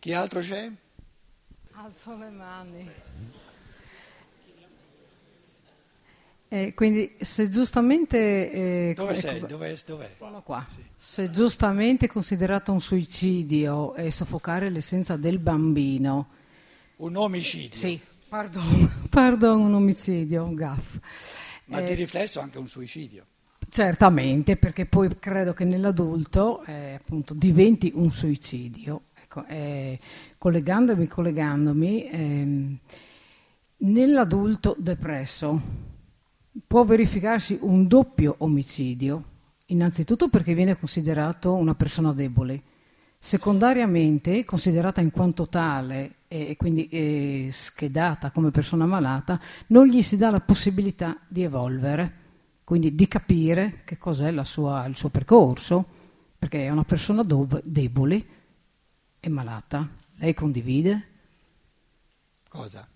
Chi altro c'è? Alzo le mani. Eh, quindi se giustamente... eh, Dove ecco, sei? Dov'è? dov'è? Sono qua. Sì. Se giustamente considerato un suicidio e soffocare l'essenza del bambino, Un omicidio, sì, pardon, pardon, un omicidio, un gaff. ma Eh, di riflesso anche un suicidio. Certamente, perché poi credo che nell'adulto eh, appunto diventi un suicidio. Ecco, eh, collegandomi, collegandomi, ehm, nell'adulto depresso può verificarsi un doppio omicidio, innanzitutto perché viene considerato una persona debole, secondariamente considerata in quanto tale e quindi eh, schedata come persona malata, non gli si dà la possibilità di evolvere, quindi di capire che cos'è sua- il suo percorso, perché è una persona debole e malata. Lei condivide? Cosa?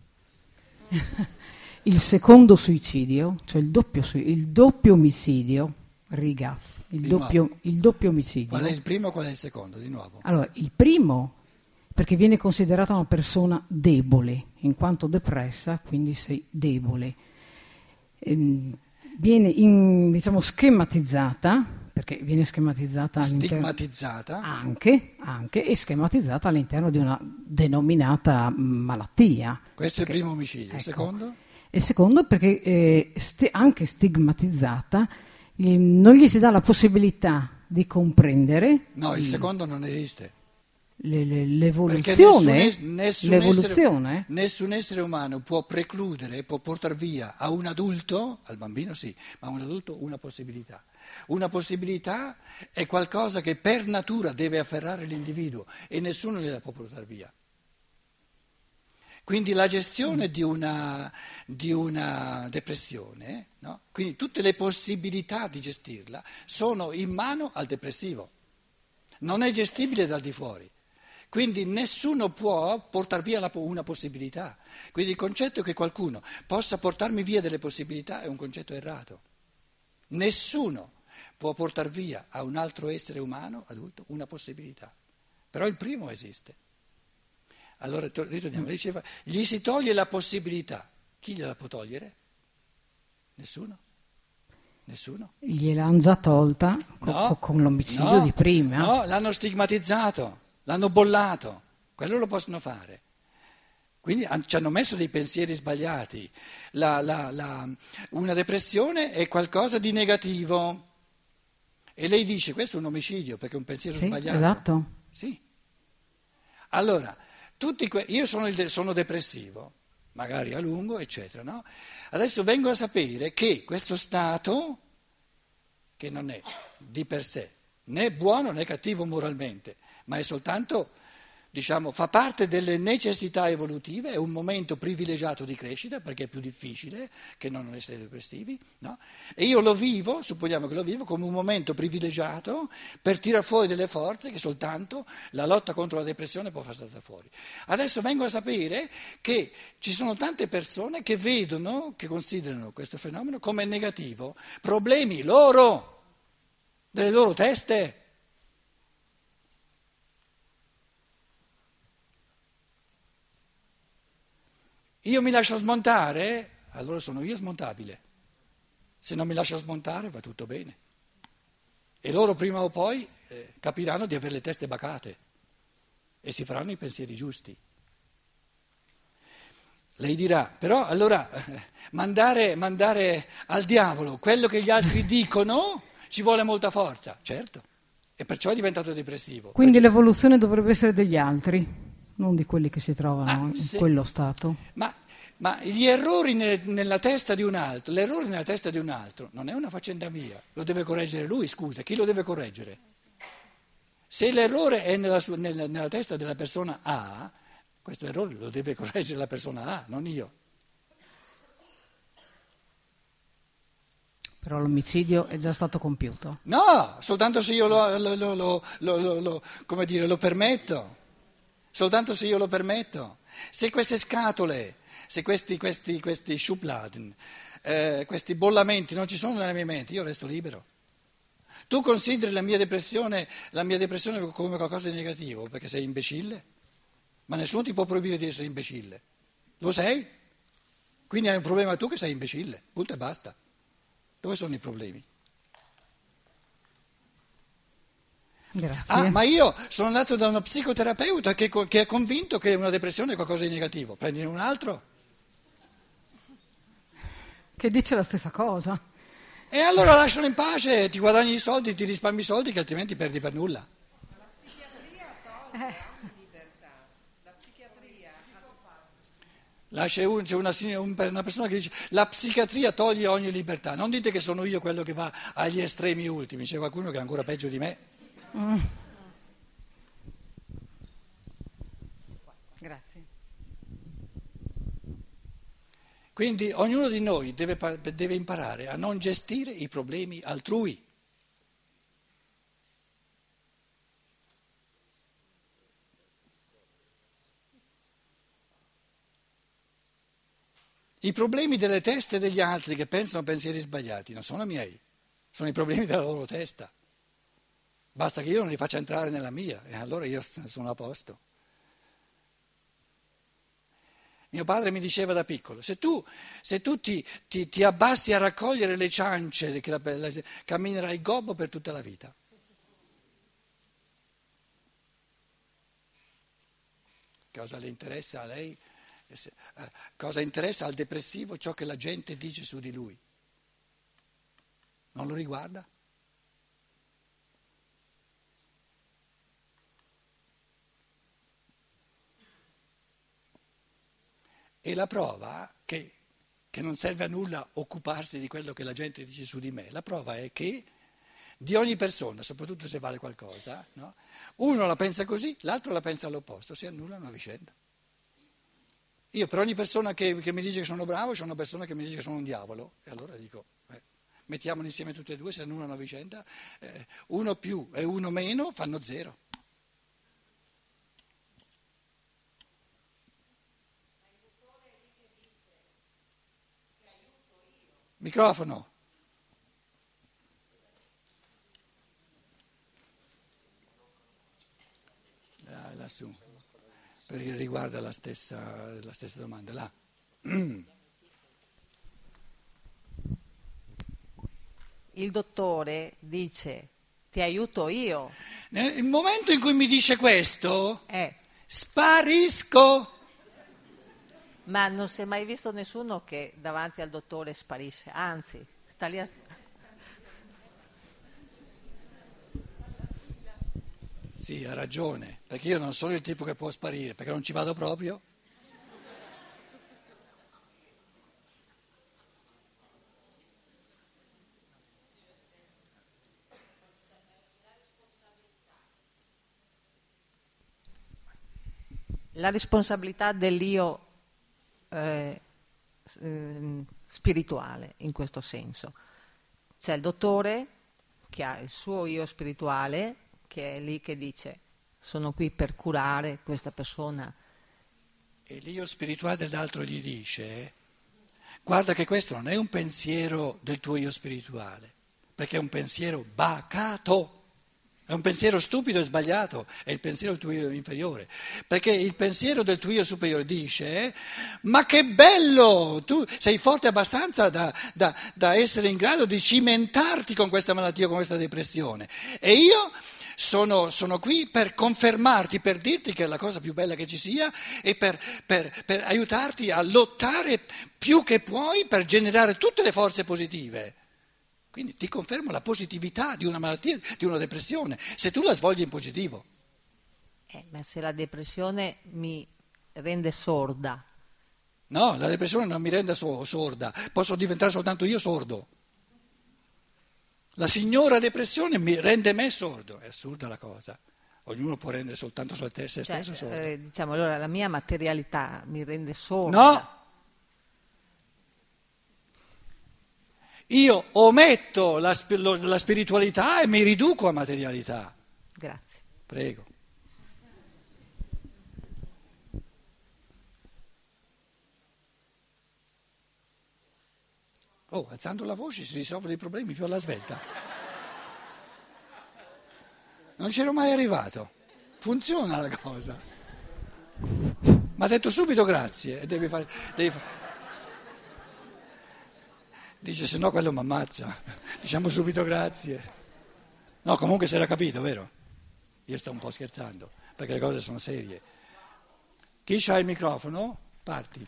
Il secondo suicidio, cioè il doppio, il doppio omicidio, riga, il doppio, il doppio omicidio. Qual è il primo e qual è il secondo? Di nuovo. Allora, il primo, perché viene considerata una persona debole, in quanto depressa, quindi sei debole. Ehm, viene in- diciamo, schematizzata, perché viene schematizzata Stigmatizzata. anche, anche e schematizzata all'interno di una denominata malattia. Questo è il primo omicidio. ecco. Il secondo? E secondo perché eh, sti- anche stigmatizzata eh, non gli si dà la possibilità di comprendere No, il secondo non esiste. le- le- Perché l'evoluzione, nessun, es- nessun l'evoluzione essere, nessun essere umano può precludere, può portare via a un adulto, al bambino sì, ma a un adulto una possibilità. Una possibilità è qualcosa che per natura deve afferrare l'individuo e nessuno gliela può portare via. Quindi la gestione di una, di una depressione, no? quindi tutte le possibilità di gestirla sono in mano al depressivo. Non è gestibile dal di fuori. Quindi nessuno può portare via una possibilità. Quindi il concetto che qualcuno possa portarmi via delle possibilità è un concetto errato. Nessuno può portare via a un altro essere umano, adulto, una possibilità. Però il primo esiste. Allora to- ritorniamo, diceva, gli si toglie la possibilità. Chi gliela può togliere? Nessuno. Nessuno. gliel'hanno già tolta co- No, co- con l'omicidio no, di prima. No, l'hanno stigmatizzato, l'hanno bollato, quello lo possono fare. Quindi ci hanno messo dei pensieri sbagliati. La- la- la- una depressione è qualcosa di negativo. E lei dice questo è un omicidio perché è un pensiero Sì, sbagliato. esatto. Sì. Allora, tutti que- io sono, de- sono depressivo, magari a lungo, eccetera. No? Adesso vengo a sapere che questo stato, che non è di per sé né buono né cattivo moralmente, ma è soltanto, diciamo, fa parte delle necessità evolutive, è un momento privilegiato di crescita perché è più difficile che non essere depressivi, no? E io lo vivo, supponiamo che lo vivo, come un momento privilegiato per tirar fuori delle forze che soltanto la lotta contro la depressione può far saltare fuori. Adesso vengo a sapere che ci sono tante persone che vedono, che considerano questo fenomeno come negativo, problemi loro, delle loro teste. Io mi lascio smontare, allora sono io smontabile. Se non mi lascio smontare va tutto bene. E loro prima o poi eh, capiranno di avere le teste bacate e si faranno i pensieri giusti. Lei dirà, però allora eh, mandare, mandare al diavolo quello che gli altri dicono ci vuole molta forza, certo, e perciò è diventato depressivo. Quindi Perciò- l'evoluzione dovrebbe essere degli altri, non di quelli che si trovano in sì. quello stato. Ma, ma gli errori nel- nella testa di un altro, l'errore nella testa di un altro non è una faccenda mia, lo deve correggere lui, scusa, chi lo deve correggere? Se l'errore è nella, sua- nella- nella testa della persona A, questo errore lo deve correggere la persona A, non io. Però l'omicidio è già stato compiuto. No, soltanto se io lo, lo- lo- lo- lo- lo- lo- come dire, lo permetto, soltanto se io lo permetto. Se queste scatole, se questi, questi, questi Schubladen, eh, questi bollamenti non ci sono nella mia mente, io resto libero. Tu consideri la mia depressione, la mia depressione come qualcosa di negativo perché sei imbecille? ma nessuno ti può proibire di essere imbecille. Lo sei? Quindi hai un problema tu che sei imbecille, punto e basta. Dove sono i problemi? Grazie. Ah, ma io sono andato da uno psicoterapeuta che, che è convinto che una depressione è qualcosa di negativo. Prendine un altro. Che dice la stessa cosa. E allora lascialo in pace, ti guadagni i soldi, ti risparmi i soldi che altrimenti perdi per nulla. La psichiatria toglie ogni libertà. La psichiatria Lascia un- c'è una, un- una persona che dice la psichiatria toglie ogni libertà. Non dite che sono io quello che va agli estremi ultimi, c'è qualcuno che è ancora peggio di me. Grazie. Quindi ognuno di noi deve, deve imparare a non gestire i problemi altrui. I problemi delle teste degli altri che pensano pensieri sbagliati non sono miei, sono i problemi della loro testa. Basta che io non li faccia entrare nella mia e allora io sono a posto. Mio padre mi diceva da piccolo, se tu, se tu ti, ti- ti abbassi a raccogliere le ciance, la- la- camminerai gobbo per tutta la vita. Cosa le interessa a lei? Eh, eh, Cosa interessa al depressivo ciò che la gente dice su di lui? Non lo riguarda? E la prova che, che non serve a nulla occuparsi di quello che la gente dice su di me, la prova è che di ogni persona, soprattutto se vale qualcosa, no? uno la pensa così, l'altro la pensa all'opposto, si annullano a vicenda. Io per ogni persona che, che mi dice che sono bravo, c'è una persona che mi dice che sono un diavolo, e allora dico, eh, mettiamoli insieme tutti e due, si annullano a vicenda, eh, uno più e uno meno fanno zero. Microfono. Là, lassù, perché riguarda la stessa, la stessa domanda. Là. Il dottore dice ti aiuto io. Nel momento in cui mi dice questo, Eh, sparisco. Ma non si è mai visto nessuno che davanti al dottore sparisce, anzi, sta lì a... Sì, ha ragione, perché io non sono il tipo che può sparire, perché non ci vado proprio. la responsabilità dell'io eh, ehm, spirituale in questo senso. C'è il dottore che ha il suo io spirituale che è lì che dice sono qui per curare questa persona. E l'io spirituale dell'altro gli dice, guarda che questo non è un pensiero del tuo io spirituale, perché è un pensiero bacato, è un pensiero stupido e sbagliato, è il pensiero del tuo io inferiore, perché il pensiero del tuo io superiore dice, ma che bello, tu sei forte abbastanza da, da- da essere in grado di cimentarti con questa malattia, con questa depressione, e io sono, sono qui per confermarti, per dirti che è la cosa più bella che ci sia e per, per- per aiutarti a lottare più che puoi per generare tutte le forze positive. Quindi ti confermo la positività di una malattia, di una depressione, se tu la svolgi in positivo. Eh, ma se la depressione mi rende sorda, No, la depressione non mi rende so- sorda, posso diventare soltanto io sordo. La signora depressione mi rende me sordo, è assurda la cosa. Ognuno può rendere soltanto se cioè, stesso sordo. eh, diciamo allora la mia materialità mi rende sorda. No! Io ometto la, la spiritualità e mi riduco a materialità. Grazie. Prego. Oh, alzando la voce si risolvono i problemi più alla svelta. Non c'ero mai arrivato. Funziona la cosa. Ma ha detto subito grazie devi fare... Devi fare. Dice se no quello mi ammazza, diciamo subito grazie. No, comunque si era capito, vero? Io sto un po' scherzando, perché le cose sono serie. Chi c'ha il microfono? Parti.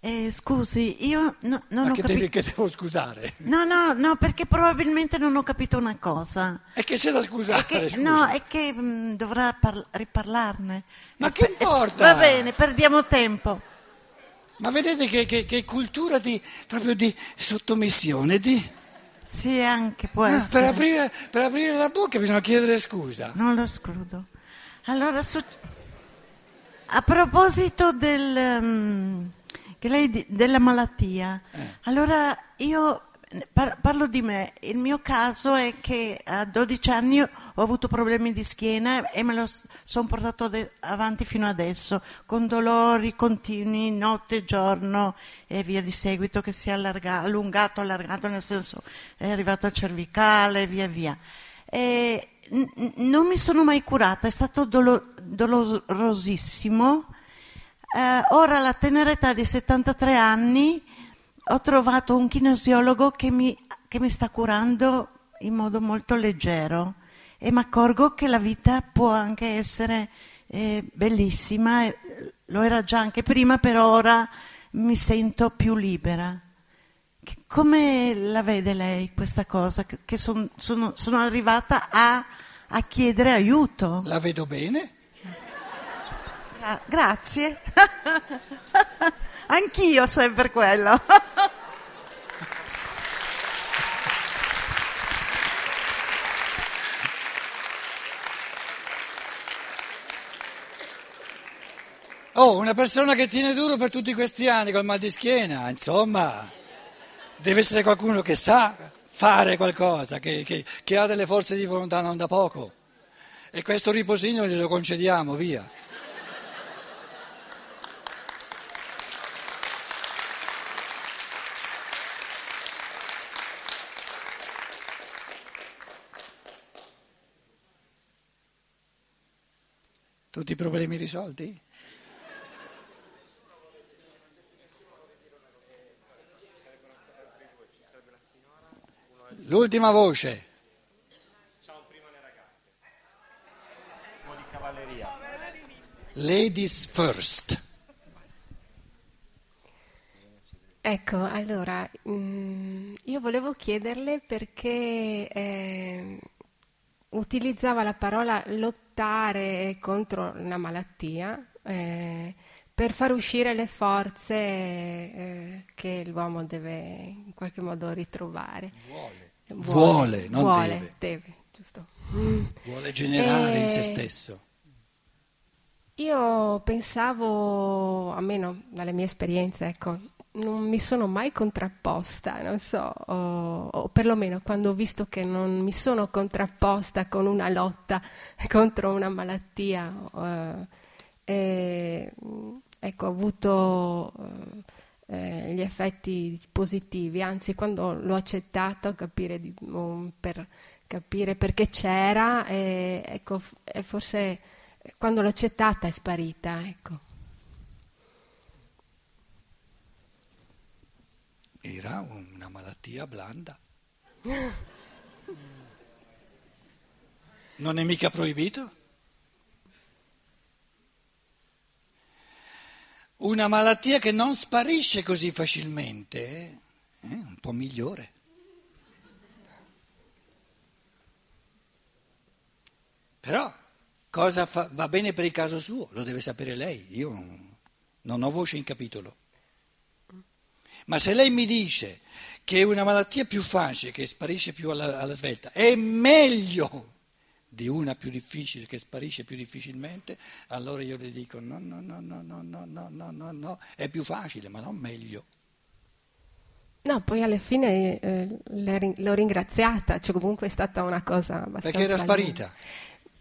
Eh, scusi, io no, non Ma ho che, capito. che devo scusare? No, no, no, perché probabilmente non ho capito una cosa. E che c'è da È scusare? che, scusi? no, è che mh, dovrà par- riparlarne. Ma E che importa? Va bene, perdiamo tempo. Ma vedete che, che- che cultura di, proprio di sottomissione, di... Sì, anche può Ah, per, essere. aprire, per aprire la bocca bisogna chiedere scusa. Non lo escludo. Allora, su- a proposito del, che lei della malattia, Eh. allora io par- parlo di me. Il mio caso è che a 12 anni ho avuto problemi di schiena e me lo sono portato de- avanti fino adesso, con dolori continui, notte giorno e via di seguito, che si è allarga- allungato, allargato, nel senso è arrivato al cervicale e via via. E n- non mi sono mai curata, è stato dolo- dolorosissimo. Eh, ora alla tenera età di 73 anni ho trovato un kinesiologo che mi, che mi sta curando in modo molto leggero e mi accorgo che la vita può anche essere eh, bellissima, lo era già anche prima, però ora mi sento più libera. Che- Come la vede lei questa cosa? Che, che son- sono, sono arrivata a, a chiedere aiuto. La vedo bene? Gra- grazie. Anch'io sempre quello. Oh, una persona che tiene duro per tutti questi anni col mal di schiena, insomma, deve essere qualcuno che sa fare qualcosa, che, che- che ha delle forze di volontà non da poco. E questo riposino glielo concediamo, via. Tutti i problemi risolti? L'ultima voce. Ladies first. Ecco, allora, mm, io volevo chiederle perché eh, utilizzava la parola lottare contro una malattia eh, per far uscire le forze eh, che l'uomo deve in qualche modo ritrovare. Vuole, non Vuole, deve. giusto. Vuole generare in se Eh, stesso. Io pensavo, almeno dalle mie esperienze, ecco, non mi sono mai contrapposta, non so, o, o perlomeno quando ho visto che non mi sono contrapposta con una lotta contro una malattia, eh, e, ecco, ho avuto eh, eh, gli effetti positivi, anzi quando l'ho accettato capire di- per capire perché c'era, e, ecco, e forse quando l'ho accettata è sparita, ecco. Era una malattia blanda. Non è mica proibito? Una malattia che non sparisce così facilmente, eh? È un po' migliore. Però cosa fa- va bene per il caso suo? Lo deve sapere lei. Io non, non ho voce in capitolo. Ma se lei mi dice che è una malattia più facile, che sparisce più alla, alla svelta, è meglio di una più difficile, che sparisce più difficilmente, allora io le dico no, no, no, no, no, no, no, no, no, no, è più facile, ma non meglio. No, poi alla fine eh, l'ho rin- l'ho ringraziata, cioè comunque è stata una cosa abbastanza... Perché era sparita.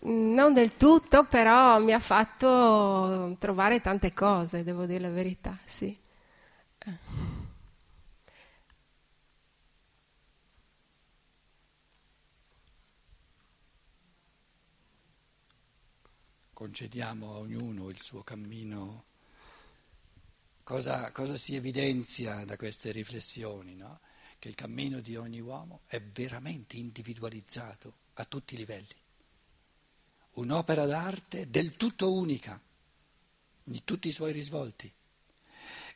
Mm, Non del tutto, però mi ha fatto trovare tante cose, devo dire la verità, sì. Concediamo a ognuno il suo cammino cosa, cosa si evidenzia da queste riflessioni? No? Che il cammino di ogni uomo è veramente individualizzato a tutti i livelli. Un'opera d'arte del tutto unica, in tutti i suoi risvolti.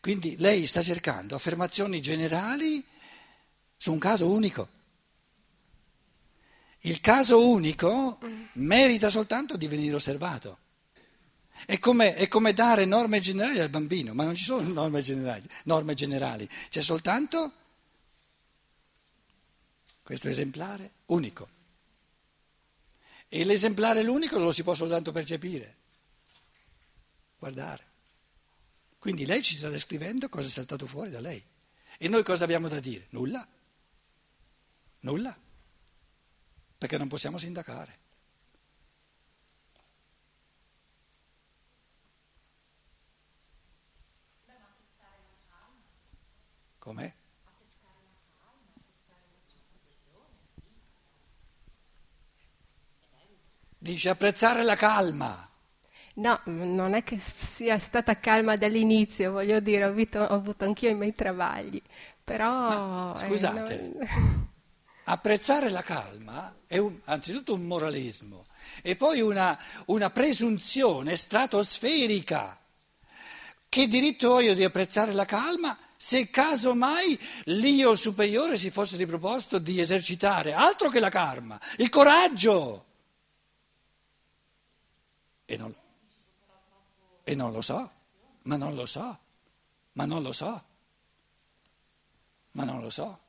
Quindi lei sta cercando affermazioni generali su un caso unico. Il caso unico merita soltanto di venire osservato. È come, è come, dare norme generali al bambino, ma non ci sono norme generali, norme generali. c'è soltanto questo esemplare unico. E l'esemplare l'unico lo si può soltanto percepire, guardare. Quindi lei ci sta descrivendo cosa è saltato fuori da lei. E noi cosa abbiamo da dire? Nulla. Nulla. Perché non possiamo sindacare. Com'è? Dice apprezzare la calma. No, non è che sia stata calma dall'inizio, voglio dire, ho avuto, ho avuto anch'io i miei travagli, però... Ma, scusate, eh, non... apprezzare la calma è un, anzitutto un moralismo e poi una, una presunzione stratosferica. Che diritto ho io di apprezzare la calma se casomai l'io superiore si fosse riproposto di esercitare altro che la karma, il coraggio? E non, e non lo so, ma non lo so, ma non lo so, ma non lo so.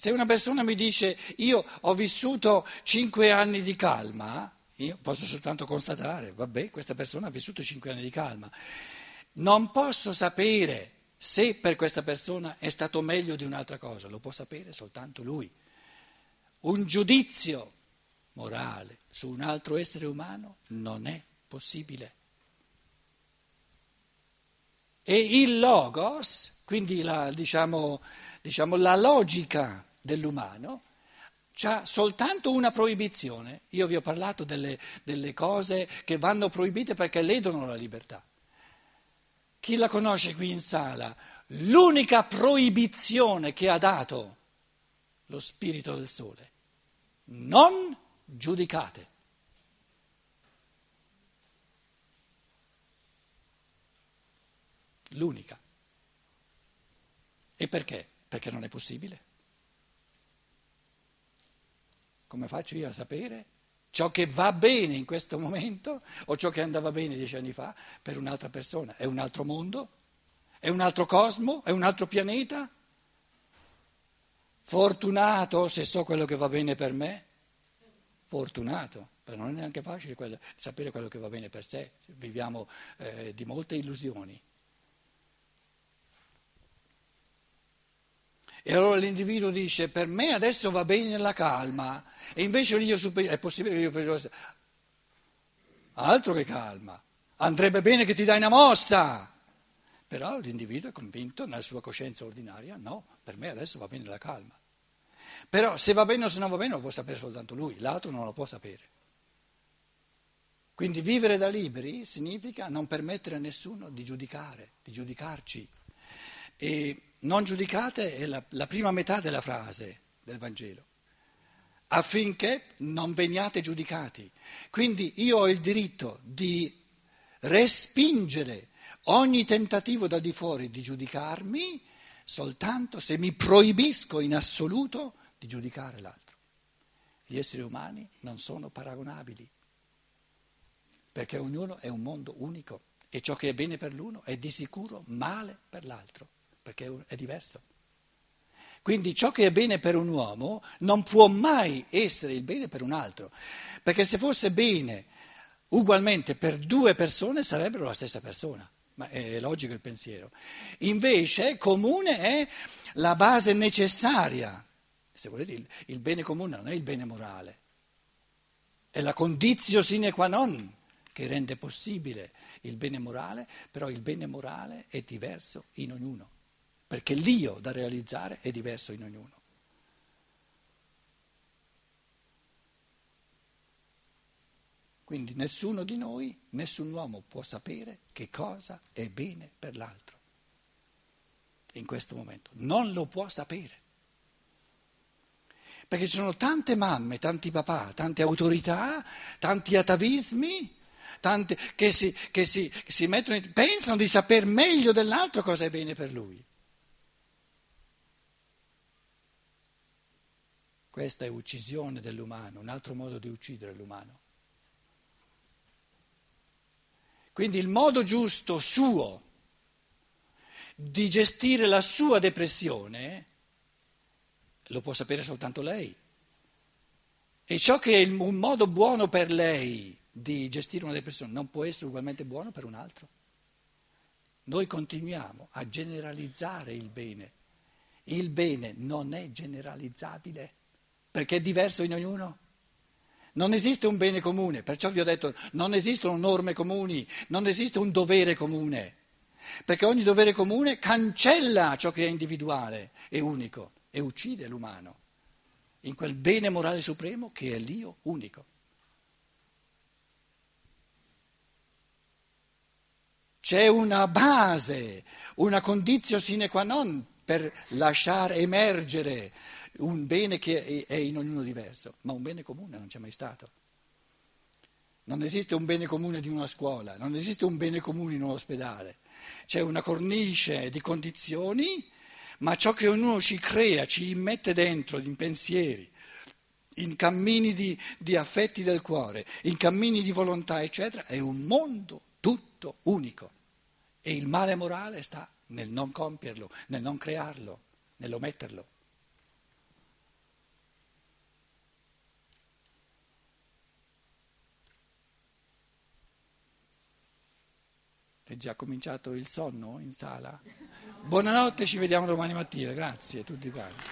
Se una persona mi dice io ho vissuto cinque anni di calma, io posso soltanto constatare, vabbè, questa persona ha vissuto cinque anni di calma. Non posso sapere se per questa persona è stato meglio di un'altra cosa, lo può sapere soltanto lui. Un giudizio morale su un altro essere umano non è possibile. E il logos, quindi la, diciamo, diciamo, la logica dell'umano, ha soltanto una proibizione. Io vi ho parlato delle, delle cose che vanno proibite perché ledono la libertà. Chi la conosce qui in sala, l'unica proibizione che ha dato lo spirito del sole, non giudicate. L'unica. E perché? Perché non è possibile. Come faccio io a sapere ciò che va bene in questo momento o ciò che andava bene dieci anni fa per un'altra persona? È un altro mondo? È un altro cosmo? È un altro pianeta? Fortunato se so quello che va bene per me? fortunato, però non è neanche facile quello, sapere quello che va bene per sé, viviamo eh, di molte illusioni. E allora l'individuo dice, per me adesso va bene la calma, e invece l'io superiore, è possibile che io superiore, altro che calma, andrebbe bene che ti dai una mossa. Però l'individuo è convinto nella sua coscienza ordinaria, no, per me adesso va bene la calma. Però se va bene o se non va bene lo può sapere soltanto lui, l'altro non lo può sapere. Quindi vivere da liberi significa non permettere a nessuno di giudicare, di giudicarci. E non giudicate è la, la prima metà della frase del Vangelo, affinché non veniate giudicati. Quindi io ho il diritto di respingere ogni tentativo da di fuori di giudicarmi soltanto se mi proibisco in assoluto di giudicare l'altro. Gli esseri umani non sono paragonabili, perché ognuno è un mondo unico e ciò che è bene per l'uno è di sicuro male per l'altro, perché è diverso. Quindi ciò che è bene per un uomo non può mai essere il bene per un altro, perché se fosse bene ugualmente per due persone sarebbero la stessa persona, ma è logico il pensiero. Invece comune è la base necessaria se volete, il, bene comune non è il bene morale, è la condizio sine qua non che rende possibile il bene morale, però il bene morale è diverso in ognuno, perché l'io da realizzare è diverso in ognuno. Quindi nessuno di noi, nessun uomo può sapere che cosa è bene per l'altro in questo momento. Non lo può sapere. Perché ci sono tante mamme, tanti papà, tante autorità, tanti atavismi tante, che, si, che si, si mettono, pensano di saper meglio dell'altro cosa è bene per lui. Questa è uccisione dell'umano, un altro modo di uccidere l'umano. Quindi il modo giusto suo di gestire la sua depressione lo può sapere soltanto lei. E ciò che è un modo buono per lei di gestire una depressione non può essere ugualmente buono per un altro. Noi continuiamo a generalizzare il bene. Il bene non è generalizzabile perché è diverso in ognuno. Non esiste un bene comune, perciò vi ho detto non esistono norme comuni, non esiste un dovere comune, perché ogni dovere comune cancella ciò che è individuale e unico e uccide l'umano in quel bene morale supremo che è l'io unico. C'è una base, una condizione sine qua non per lasciare emergere un bene che è in ognuno diverso, ma un bene comune non c'è mai stato. Non esiste un bene comune di una scuola, non esiste un bene comune in un ospedale. C'è una cornice di condizioni, ma ciò che ognuno ci crea, ci mette dentro in pensieri, in cammini di, di affetti del cuore, in cammini di volontà, eccetera, è un mondo tutto unico. E il male morale sta nel non compierlo, nel non crearlo, nell'ometterlo. È già cominciato il sonno in sala? Buonanotte, ci vediamo domani mattina, grazie a tutti quanti.